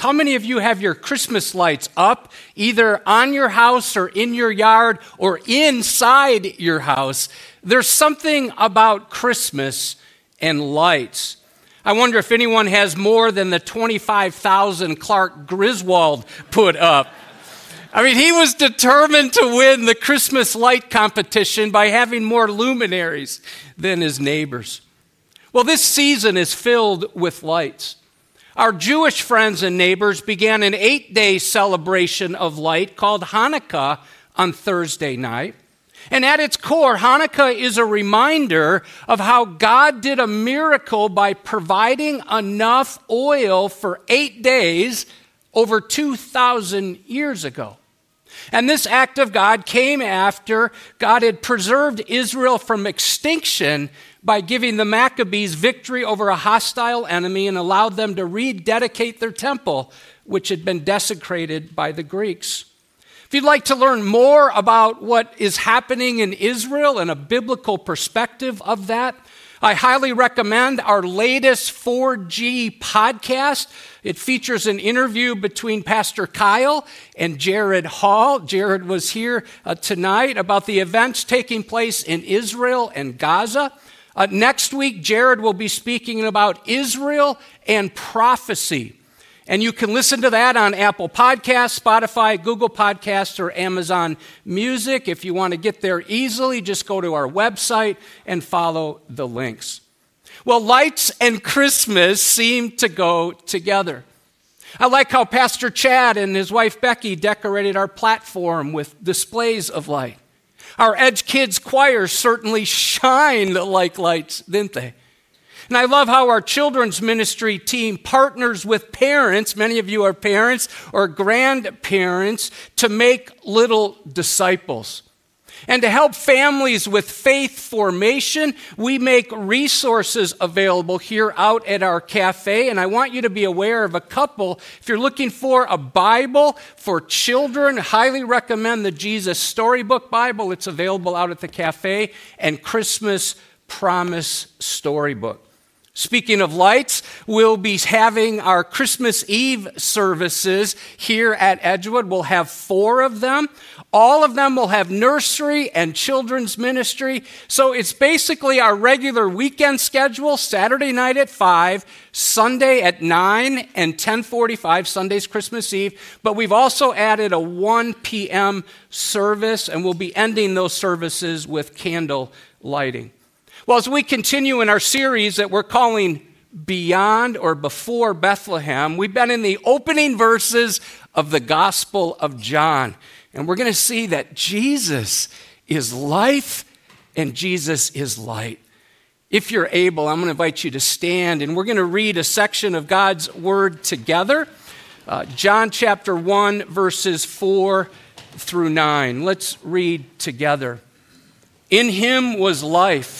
How many of you have your Christmas lights up, either on your house or in your yard or inside your house? There's something about Christmas and lights. I wonder if anyone has more than the 25,000 Clark Griswold put up. I mean, he was determined to win the Christmas light competition by having more luminaries than his neighbors. Well, this season is filled with lights. Our Jewish friends and neighbors began an eight day celebration of light called Hanukkah on Thursday night. And at its core, Hanukkah is a reminder of how God did a miracle by providing enough oil for eight days over 2,000 years ago. And this act of God came after God had preserved Israel from extinction by giving the Maccabees victory over a hostile enemy and allowed them to rededicate their temple, which had been desecrated by the Greeks. If you'd like to learn more about what is happening in Israel and a biblical perspective of that, I highly recommend our latest 4G podcast. It features an interview between Pastor Kyle and Jared Hall. Jared was here uh, tonight about the events taking place in Israel and Gaza. Uh, next week, Jared will be speaking about Israel and prophecy. And you can listen to that on Apple Podcasts, Spotify, Google Podcasts, or Amazon Music. If you want to get there easily, just go to our website and follow the links. Well, lights and Christmas seem to go together. I like how Pastor Chad and his wife Becky decorated our platform with displays of light. Our Edge Kids choir certainly shined like lights, didn't they? And I love how our children's ministry team partners with parents, many of you are parents or grandparents, to make little disciples. And to help families with faith formation, we make resources available here out at our cafe. And I want you to be aware of a couple. If you're looking for a Bible for children, highly recommend the Jesus Storybook Bible. It's available out at the cafe, and Christmas Promise Storybook. Speaking of lights, we'll be having our Christmas Eve services here at Edgewood. We'll have four of them. All of them will have nursery and children's ministry. So it's basically our regular weekend schedule, Saturday night at 5, Sunday at 9 and 1045, Sunday's Christmas Eve. But we've also added a 1 p.m. service, and we'll be ending those services with candle lighting. Well, as we continue in our series that we're calling Beyond or Before Bethlehem, we've been in the opening verses of the Gospel of John. And we're going to see that Jesus is life and Jesus is light. If you're able, I'm going to invite you to stand and we're going to read a section of God's Word together. Uh, John chapter 1, verses 4 through 9. Let's read together. In him was life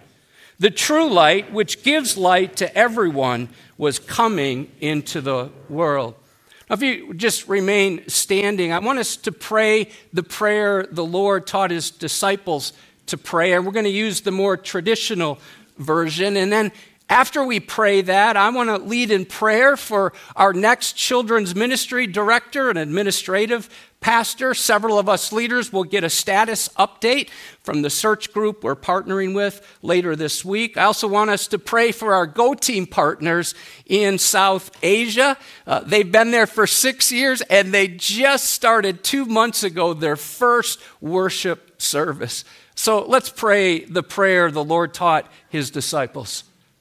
The true light, which gives light to everyone, was coming into the world. Now, if you just remain standing, I want us to pray the prayer the Lord taught his disciples to pray. And we're going to use the more traditional version. And then after we pray that, I want to lead in prayer for our next children's ministry director and administrative pastor. Several of us leaders will get a status update from the search group we're partnering with later this week. I also want us to pray for our Go Team partners in South Asia. Uh, they've been there for six years and they just started two months ago their first worship service. So let's pray the prayer the Lord taught his disciples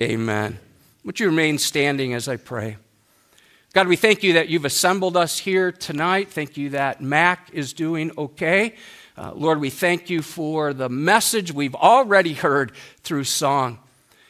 Amen. Would you remain standing as I pray? God, we thank you that you've assembled us here tonight. Thank you that Mac is doing okay. Uh, Lord, we thank you for the message we've already heard through song.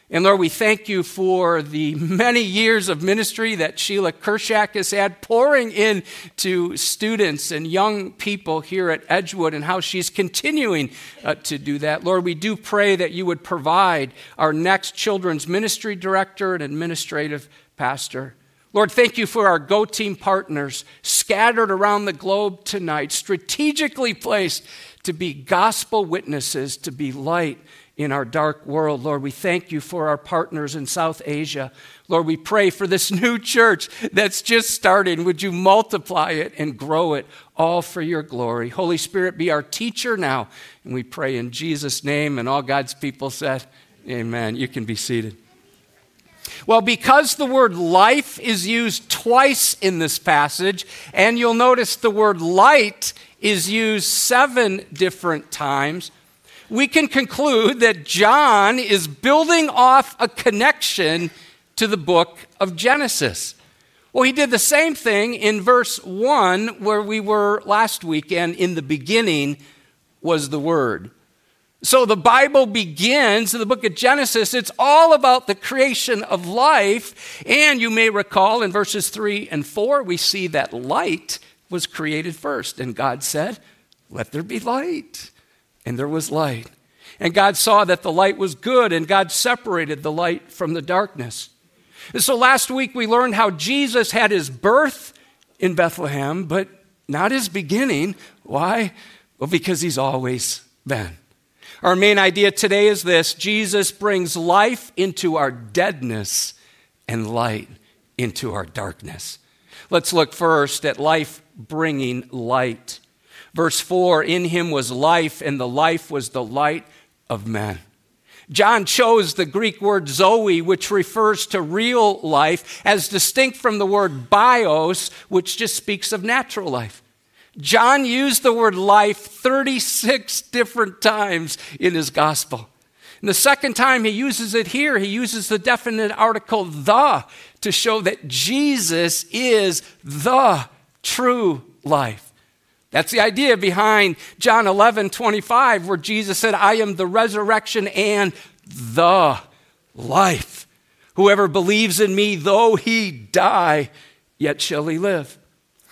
And Lord, we thank you for the many years of ministry that Sheila Kershak has had, pouring in to students and young people here at Edgewood, and how she's continuing uh, to do that. Lord, we do pray that you would provide our next children's ministry director and administrative pastor. Lord, thank you for our Go Team partners scattered around the globe tonight, strategically placed to be gospel witnesses, to be light in our dark world. Lord, we thank you for our partners in South Asia. Lord, we pray for this new church that's just starting. Would you multiply it and grow it all for your glory? Holy Spirit, be our teacher now. And we pray in Jesus' name. And all God's people said, Amen. You can be seated. Well, because the word life is used twice in this passage, and you'll notice the word light is used seven different times, we can conclude that John is building off a connection to the book of Genesis. Well, he did the same thing in verse 1, where we were last weekend. In the beginning was the Word. So the Bible begins in the book of Genesis. It's all about the creation of life. And you may recall in verses 3 and 4, we see that light was created first. And God said, Let there be light and there was light. And God saw that the light was good, and God separated the light from the darkness. And so last week we learned how Jesus had his birth in Bethlehem, but not his beginning. Why? Well, because he's always been. Our main idea today is this Jesus brings life into our deadness and light into our darkness. Let's look first at life bringing light. Verse 4 In him was life, and the life was the light of men. John chose the Greek word zoe, which refers to real life, as distinct from the word bios, which just speaks of natural life. John used the word life 36 different times in his gospel. And the second time he uses it here, he uses the definite article the to show that Jesus is the true life. That's the idea behind John 11, 25, where Jesus said, I am the resurrection and the life. Whoever believes in me, though he die, yet shall he live.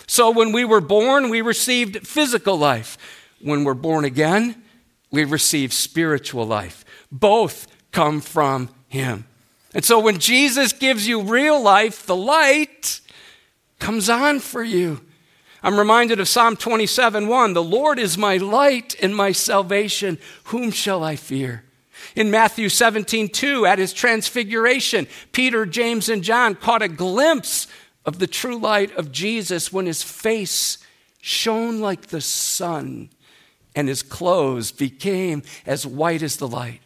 So when we were born, we received physical life. When we're born again, we receive spiritual life. Both come from him. And so when Jesus gives you real life, the light comes on for you. I'm reminded of Psalm 27 1. The Lord is my light and my salvation. Whom shall I fear? In Matthew 17 2, at his transfiguration, Peter, James, and John caught a glimpse of the true light of Jesus when his face shone like the sun and his clothes became as white as the light.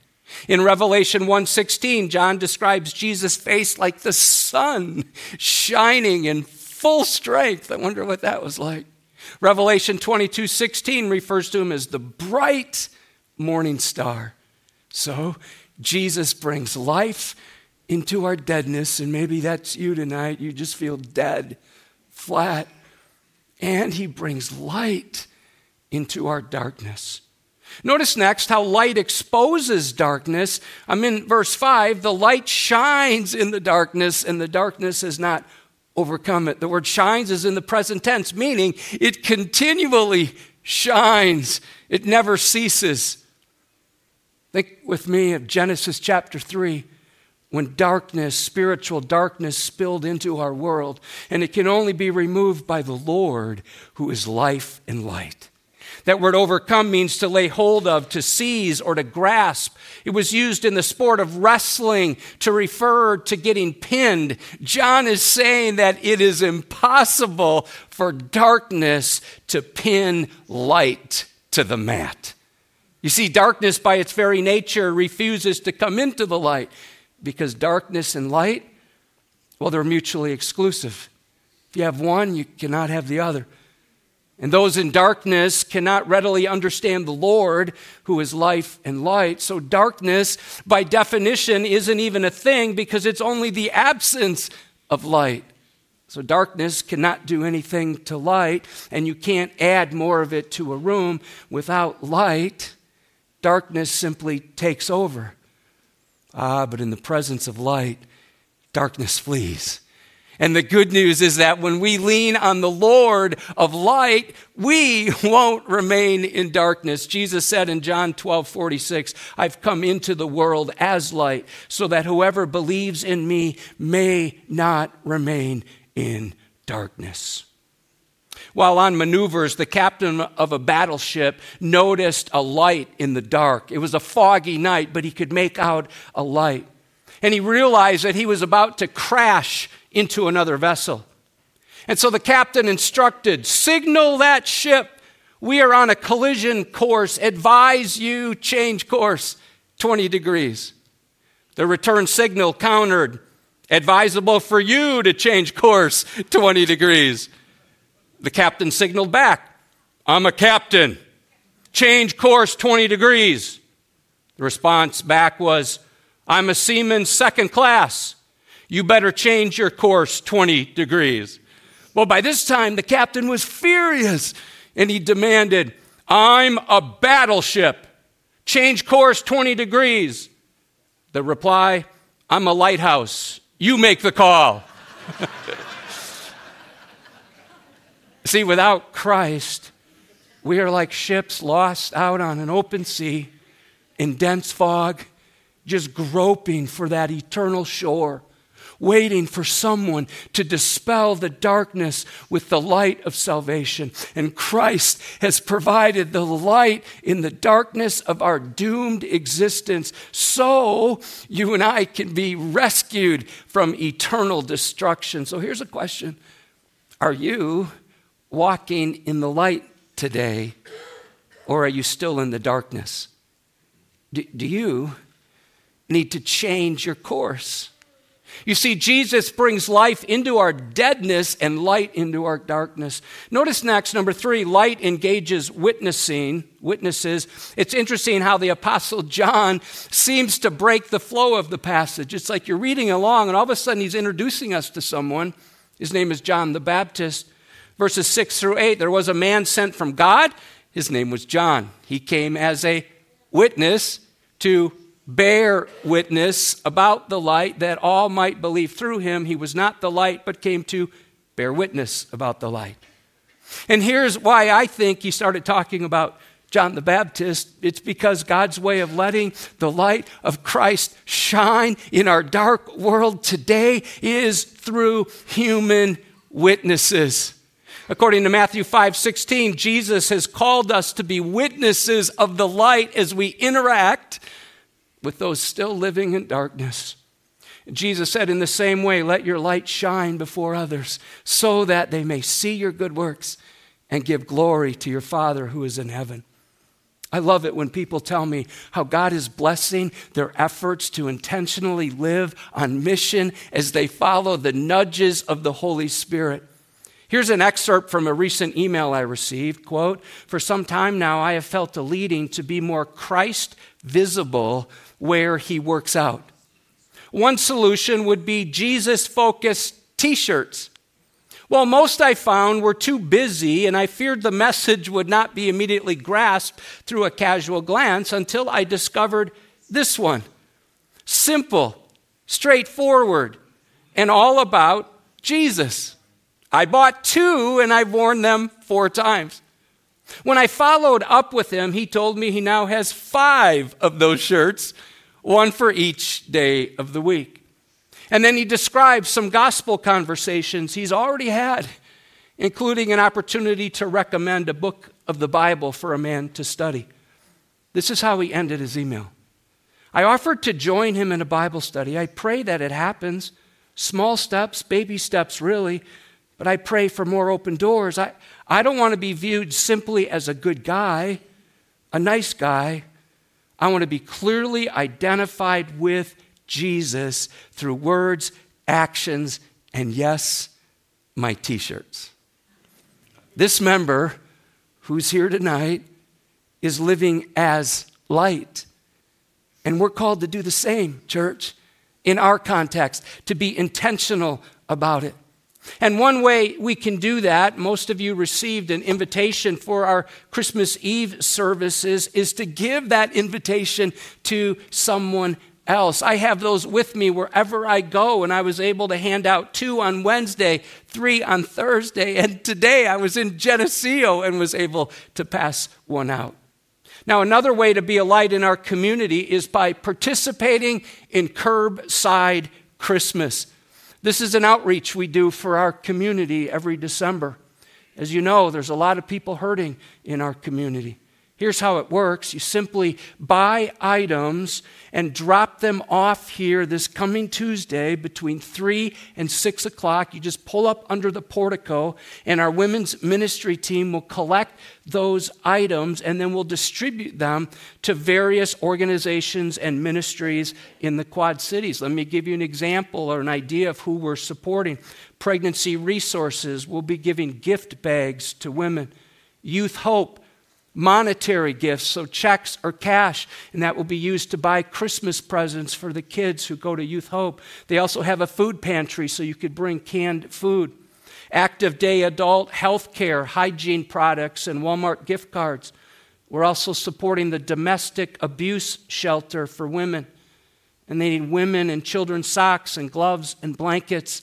In Revelation 1:16, John describes Jesus' face like the sun shining in full strength. I wonder what that was like. Revelation 22 16 refers to him as the bright morning star. So, Jesus brings life into our deadness, and maybe that's you tonight. You just feel dead, flat. And he brings light into our darkness. Notice next how light exposes darkness. I'm in verse 5. The light shines in the darkness, and the darkness is not overcome it. The word shines is in the present tense, meaning it continually shines, it never ceases. Think with me of Genesis chapter 3 when darkness, spiritual darkness, spilled into our world, and it can only be removed by the Lord who is life and light. That word overcome means to lay hold of, to seize, or to grasp. It was used in the sport of wrestling to refer to getting pinned. John is saying that it is impossible for darkness to pin light to the mat. You see, darkness by its very nature refuses to come into the light because darkness and light, well, they're mutually exclusive. If you have one, you cannot have the other. And those in darkness cannot readily understand the Lord, who is life and light. So, darkness, by definition, isn't even a thing because it's only the absence of light. So, darkness cannot do anything to light, and you can't add more of it to a room without light. Darkness simply takes over. Ah, but in the presence of light, darkness flees. And the good news is that when we lean on the Lord of light, we won't remain in darkness. Jesus said in John 12 46, I've come into the world as light, so that whoever believes in me may not remain in darkness. While on maneuvers, the captain of a battleship noticed a light in the dark. It was a foggy night, but he could make out a light. And he realized that he was about to crash into another vessel. And so the captain instructed signal that ship. We are on a collision course. Advise you change course 20 degrees. The return signal countered advisable for you to change course 20 degrees. The captain signaled back I'm a captain. Change course 20 degrees. The response back was I'm a seaman second class. You better change your course 20 degrees. Well, by this time, the captain was furious and he demanded, I'm a battleship. Change course 20 degrees. The reply, I'm a lighthouse. You make the call. See, without Christ, we are like ships lost out on an open sea in dense fog, just groping for that eternal shore waiting for someone to dispel the darkness with the light of salvation. And Christ has provided the light in the darkness of our doomed existence so you and I can be rescued from eternal destruction. So here's a question Are you walking in the light today, or are you still in the darkness? Do, do you need to change your course? You see, Jesus brings life into our deadness and light into our darkness. Notice next, number three, light engages witnessing, witnesses. It's interesting how the Apostle John seems to break the flow of the passage. It's like you're reading along, and all of a sudden he's introducing us to someone. His name is John the Baptist. Verses six through eight, there was a man sent from God. His name was John. He came as a witness to bear witness about the light that all might believe through him. He was not the light, but came to bear witness about the light. And here's why I think he started talking about John the Baptist. It's because God's way of letting the light of Christ shine in our dark world today is through human witnesses. According to Matthew 5 16, Jesus has called us to be witnesses of the light as we interact with those still living in darkness. Jesus said, In the same way, let your light shine before others so that they may see your good works and give glory to your Father who is in heaven. I love it when people tell me how God is blessing their efforts to intentionally live on mission as they follow the nudges of the Holy Spirit. Here's an excerpt from a recent email I received. Quote, For some time now, I have felt a leading to be more Christ visible where he works out. One solution would be Jesus focused t shirts. Well, most I found were too busy, and I feared the message would not be immediately grasped through a casual glance until I discovered this one simple, straightforward, and all about Jesus. I bought two, and I've worn them four times. When I followed up with him, he told me he now has five of those shirts, one for each day of the week. And then he describes some gospel conversations he's already had, including an opportunity to recommend a book of the Bible for a man to study. This is how he ended his email. I offered to join him in a Bible study. I pray that it happens. Small steps, baby steps, really. But I pray for more open doors. I, I don't want to be viewed simply as a good guy, a nice guy. I want to be clearly identified with Jesus through words, actions, and yes, my t shirts. This member who's here tonight is living as light. And we're called to do the same, church, in our context, to be intentional about it. And one way we can do that, most of you received an invitation for our Christmas Eve services, is to give that invitation to someone else. I have those with me wherever I go, and I was able to hand out two on Wednesday, three on Thursday, and today I was in Geneseo and was able to pass one out. Now, another way to be a light in our community is by participating in curbside Christmas. This is an outreach we do for our community every December. As you know, there's a lot of people hurting in our community. Here's how it works you simply buy items and drop them off here this coming Tuesday between 3 and 6 o'clock. You just pull up under the portico, and our women's ministry team will collect those items and then we'll distribute them to various organizations and ministries in the Quad Cities. Let me give you an example or an idea of who we're supporting. Pregnancy Resources will be giving gift bags to women. Youth Hope monetary gifts, so checks or cash, and that will be used to buy Christmas presents for the kids who go to Youth Hope. They also have a food pantry, so you could bring canned food. Active day adult health care, hygiene products, and Walmart gift cards. We're also supporting the domestic abuse shelter for women. And they need women and children's socks and gloves and blankets,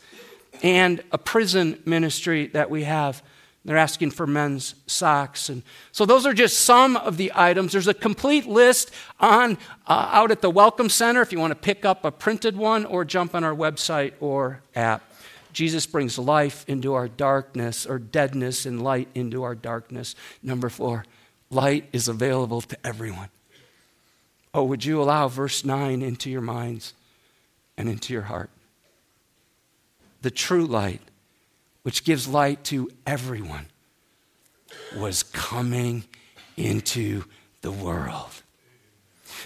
and a prison ministry that we have. They're asking for men's socks. And so those are just some of the items. There's a complete list on uh, out at the Welcome Center if you want to pick up a printed one or jump on our website or app. Jesus brings life into our darkness or deadness and light into our darkness. Number 4, light is available to everyone. Oh, would you allow verse 9 into your minds and into your heart? The true light which gives light to everyone, was coming into the world.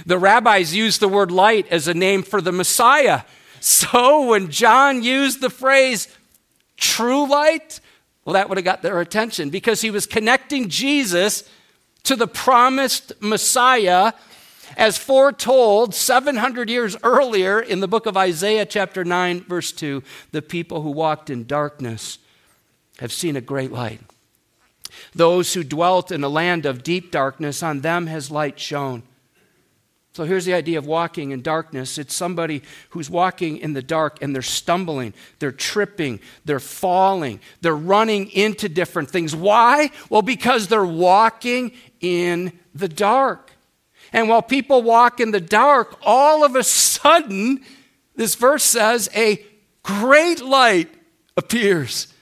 The rabbis used the word light as a name for the Messiah. So when John used the phrase true light, well, that would have got their attention because he was connecting Jesus to the promised Messiah as foretold 700 years earlier in the book of Isaiah, chapter 9, verse 2. The people who walked in darkness have seen a great light. Those who dwelt in a land of deep darkness, on them has light shone. So here's the idea of walking in darkness it's somebody who's walking in the dark and they're stumbling, they're tripping, they're falling, they're running into different things. Why? Well, because they're walking in the dark. And while people walk in the dark, all of a sudden, this verse says, a great light appears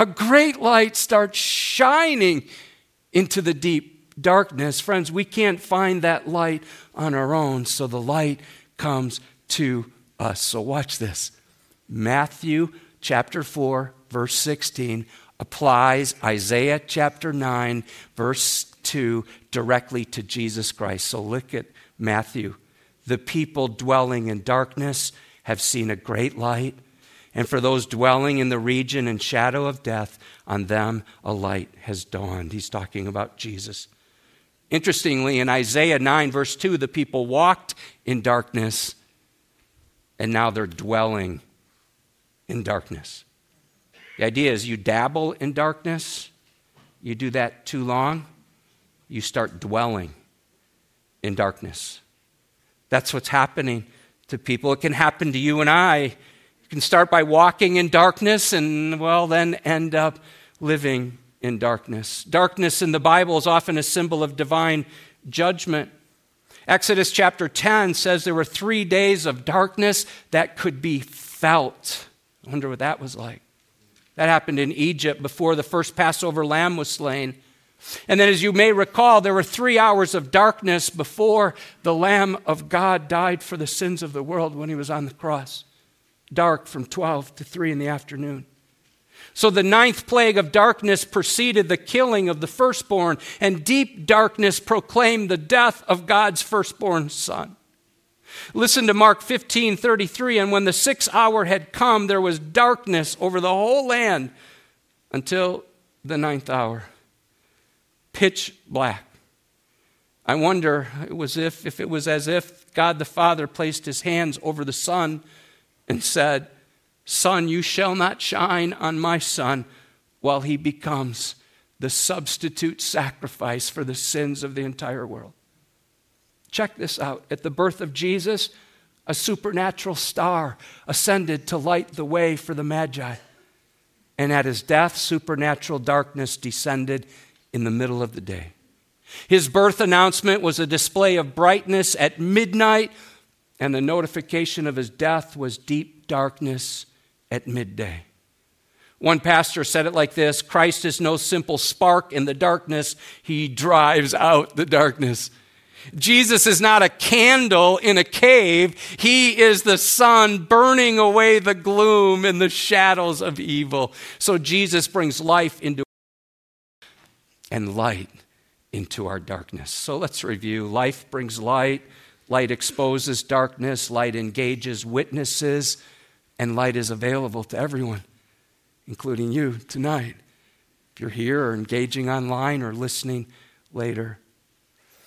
a great light starts shining into the deep darkness. Friends, we can't find that light on our own, so the light comes to us. So watch this. Matthew chapter 4, verse 16 applies Isaiah chapter 9, verse 2 directly to Jesus Christ. So look at Matthew. The people dwelling in darkness have seen a great light. And for those dwelling in the region and shadow of death, on them a light has dawned. He's talking about Jesus. Interestingly, in Isaiah 9, verse 2, the people walked in darkness, and now they're dwelling in darkness. The idea is you dabble in darkness, you do that too long, you start dwelling in darkness. That's what's happening to people. It can happen to you and I can start by walking in darkness and, well, then end up living in darkness. Darkness in the Bible is often a symbol of divine judgment. Exodus chapter 10 says there were three days of darkness that could be felt. I wonder what that was like. That happened in Egypt before the first Passover lamb was slain. And then, as you may recall, there were three hours of darkness before the Lamb of God died for the sins of the world when he was on the cross dark from 12 to 3 in the afternoon. So the ninth plague of darkness preceded the killing of the firstborn, and deep darkness proclaimed the death of God's firstborn son. Listen to Mark 15 33. And when the sixth hour had come, there was darkness over the whole land until the ninth hour. pitch black. I wonder it was if, if it was as if God the Father placed his hands over the Son and said, Son, you shall not shine on my son while he becomes the substitute sacrifice for the sins of the entire world. Check this out. At the birth of Jesus, a supernatural star ascended to light the way for the Magi. And at his death, supernatural darkness descended in the middle of the day. His birth announcement was a display of brightness at midnight, and the notification of his death was deep darkness at midday. One pastor said it like this Christ is no simple spark in the darkness, he drives out the darkness. Jesus is not a candle in a cave. He is the sun burning away the gloom and the shadows of evil. So Jesus brings life into and light into our darkness. So let's review. Life brings light, light exposes darkness, light engages witnesses, and light is available to everyone, including you tonight. If you're here or engaging online or listening later.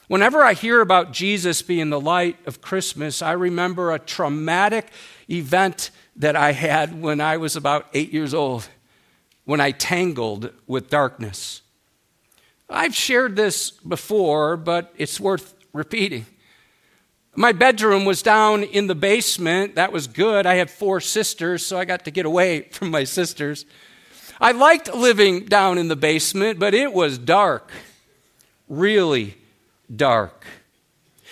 Whenever I hear about Jesus being the light of Christmas, I remember a traumatic event that I had when I was about eight years old, when I tangled with darkness. I've shared this before, but it's worth repeating. My bedroom was down in the basement. That was good. I had four sisters, so I got to get away from my sisters. I liked living down in the basement, but it was dark, really dark.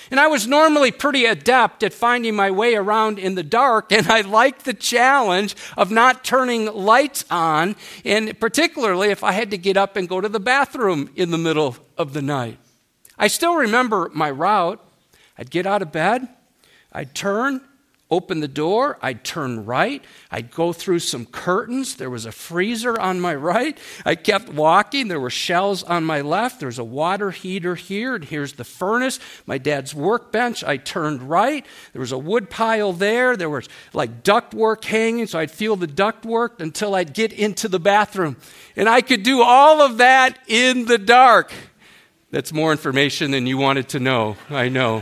And I was normally pretty adept at finding my way around in the dark, and I liked the challenge of not turning lights on, and particularly if I had to get up and go to the bathroom in the middle of the night. I still remember my route. I'd get out of bed, I'd turn, open the door, I'd turn right, I'd go through some curtains. There was a freezer on my right. I kept walking. There were shelves on my left. There's a water heater here, and here's the furnace, my dad's workbench. I turned right. There was a wood pile there. There was like ductwork hanging, so I'd feel the ductwork until I'd get into the bathroom. And I could do all of that in the dark. That's more information than you wanted to know, I know.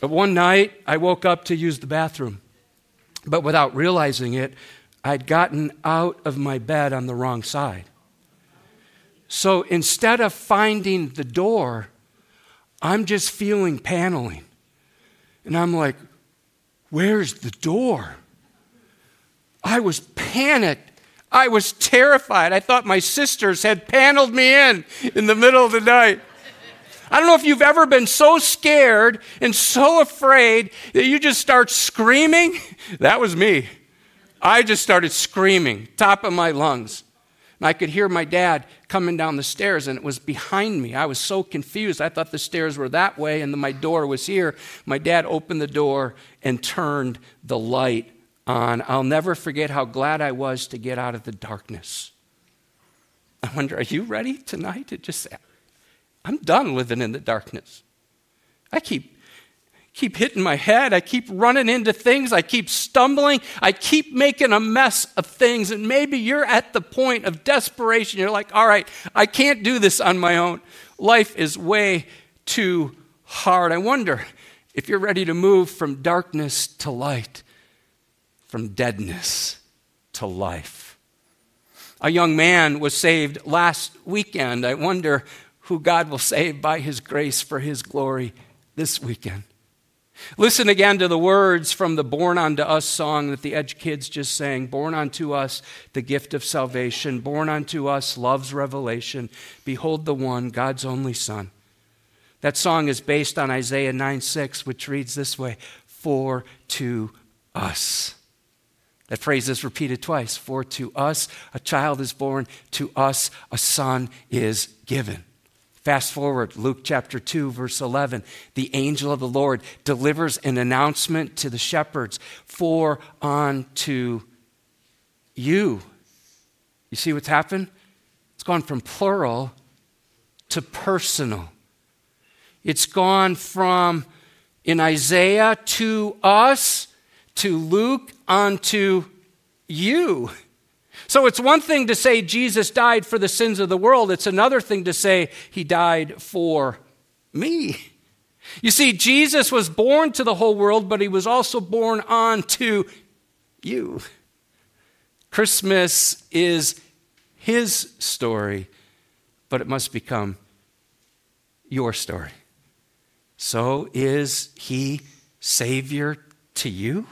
But one night, I woke up to use the bathroom. But without realizing it, I'd gotten out of my bed on the wrong side. So instead of finding the door, I'm just feeling paneling. And I'm like, where's the door? I was panicked. I was terrified. I thought my sisters had paneled me in in the middle of the night. I don't know if you've ever been so scared and so afraid that you just start screaming. That was me. I just started screaming, top of my lungs. And I could hear my dad coming down the stairs, and it was behind me. I was so confused. I thought the stairs were that way, and my door was here. My dad opened the door and turned the light on. I'll never forget how glad I was to get out of the darkness. I wonder, are you ready tonight to just I'm done living in the darkness. I keep keep hitting my head. I keep running into things. I keep stumbling. I keep making a mess of things. And maybe you're at the point of desperation. You're like, all right, I can't do this on my own. Life is way too hard. I wonder if you're ready to move from darkness to light, from deadness to life. A young man was saved last weekend. I wonder who God will save by his grace for his glory this weekend. Listen again to the words from the Born Unto Us song that the Edge Kids just sang Born unto us the gift of salvation, born unto us love's revelation. Behold the one, God's only Son. That song is based on Isaiah 9 6, which reads this way For to us. That phrase is repeated twice. For to us a child is born, to us a son is given. Fast forward, Luke chapter 2, verse 11. The angel of the Lord delivers an announcement to the shepherds For unto you. You see what's happened? It's gone from plural to personal. It's gone from in Isaiah to us to Luke unto you. So it's one thing to say Jesus died for the sins of the world, it's another thing to say he died for me. You see, Jesus was born to the whole world, but he was also born on to you. Christmas is his story, but it must become your story. So, is he Savior to you?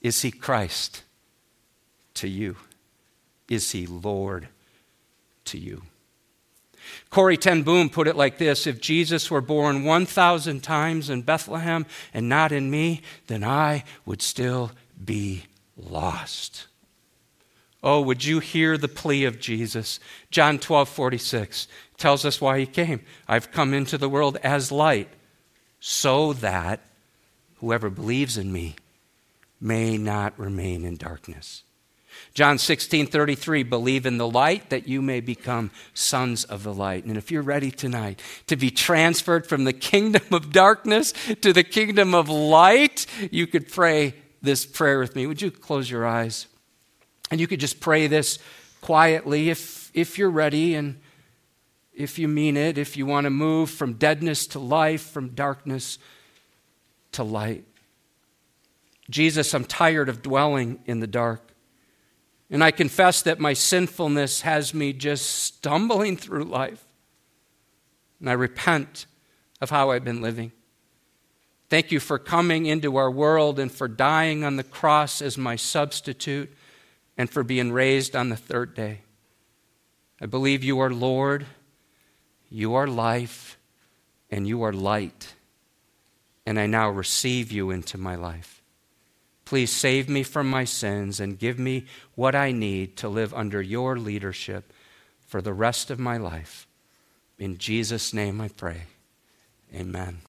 Is he Christ to you? Is he Lord to you? Corrie ten Boom put it like this If Jesus were born 1,000 times in Bethlehem and not in me, then I would still be lost. Oh, would you hear the plea of Jesus? John 12, 46 tells us why he came. I've come into the world as light, so that whoever believes in me may not remain in darkness. John 16, 33, believe in the light that you may become sons of the light. And if you're ready tonight to be transferred from the kingdom of darkness to the kingdom of light, you could pray this prayer with me. Would you close your eyes? And you could just pray this quietly if, if you're ready and if you mean it, if you want to move from deadness to life, from darkness to light. Jesus, I'm tired of dwelling in the dark. And I confess that my sinfulness has me just stumbling through life. And I repent of how I've been living. Thank you for coming into our world and for dying on the cross as my substitute and for being raised on the third day. I believe you are Lord, you are life, and you are light. And I now receive you into my life. Please save me from my sins and give me what I need to live under your leadership for the rest of my life. In Jesus' name I pray. Amen.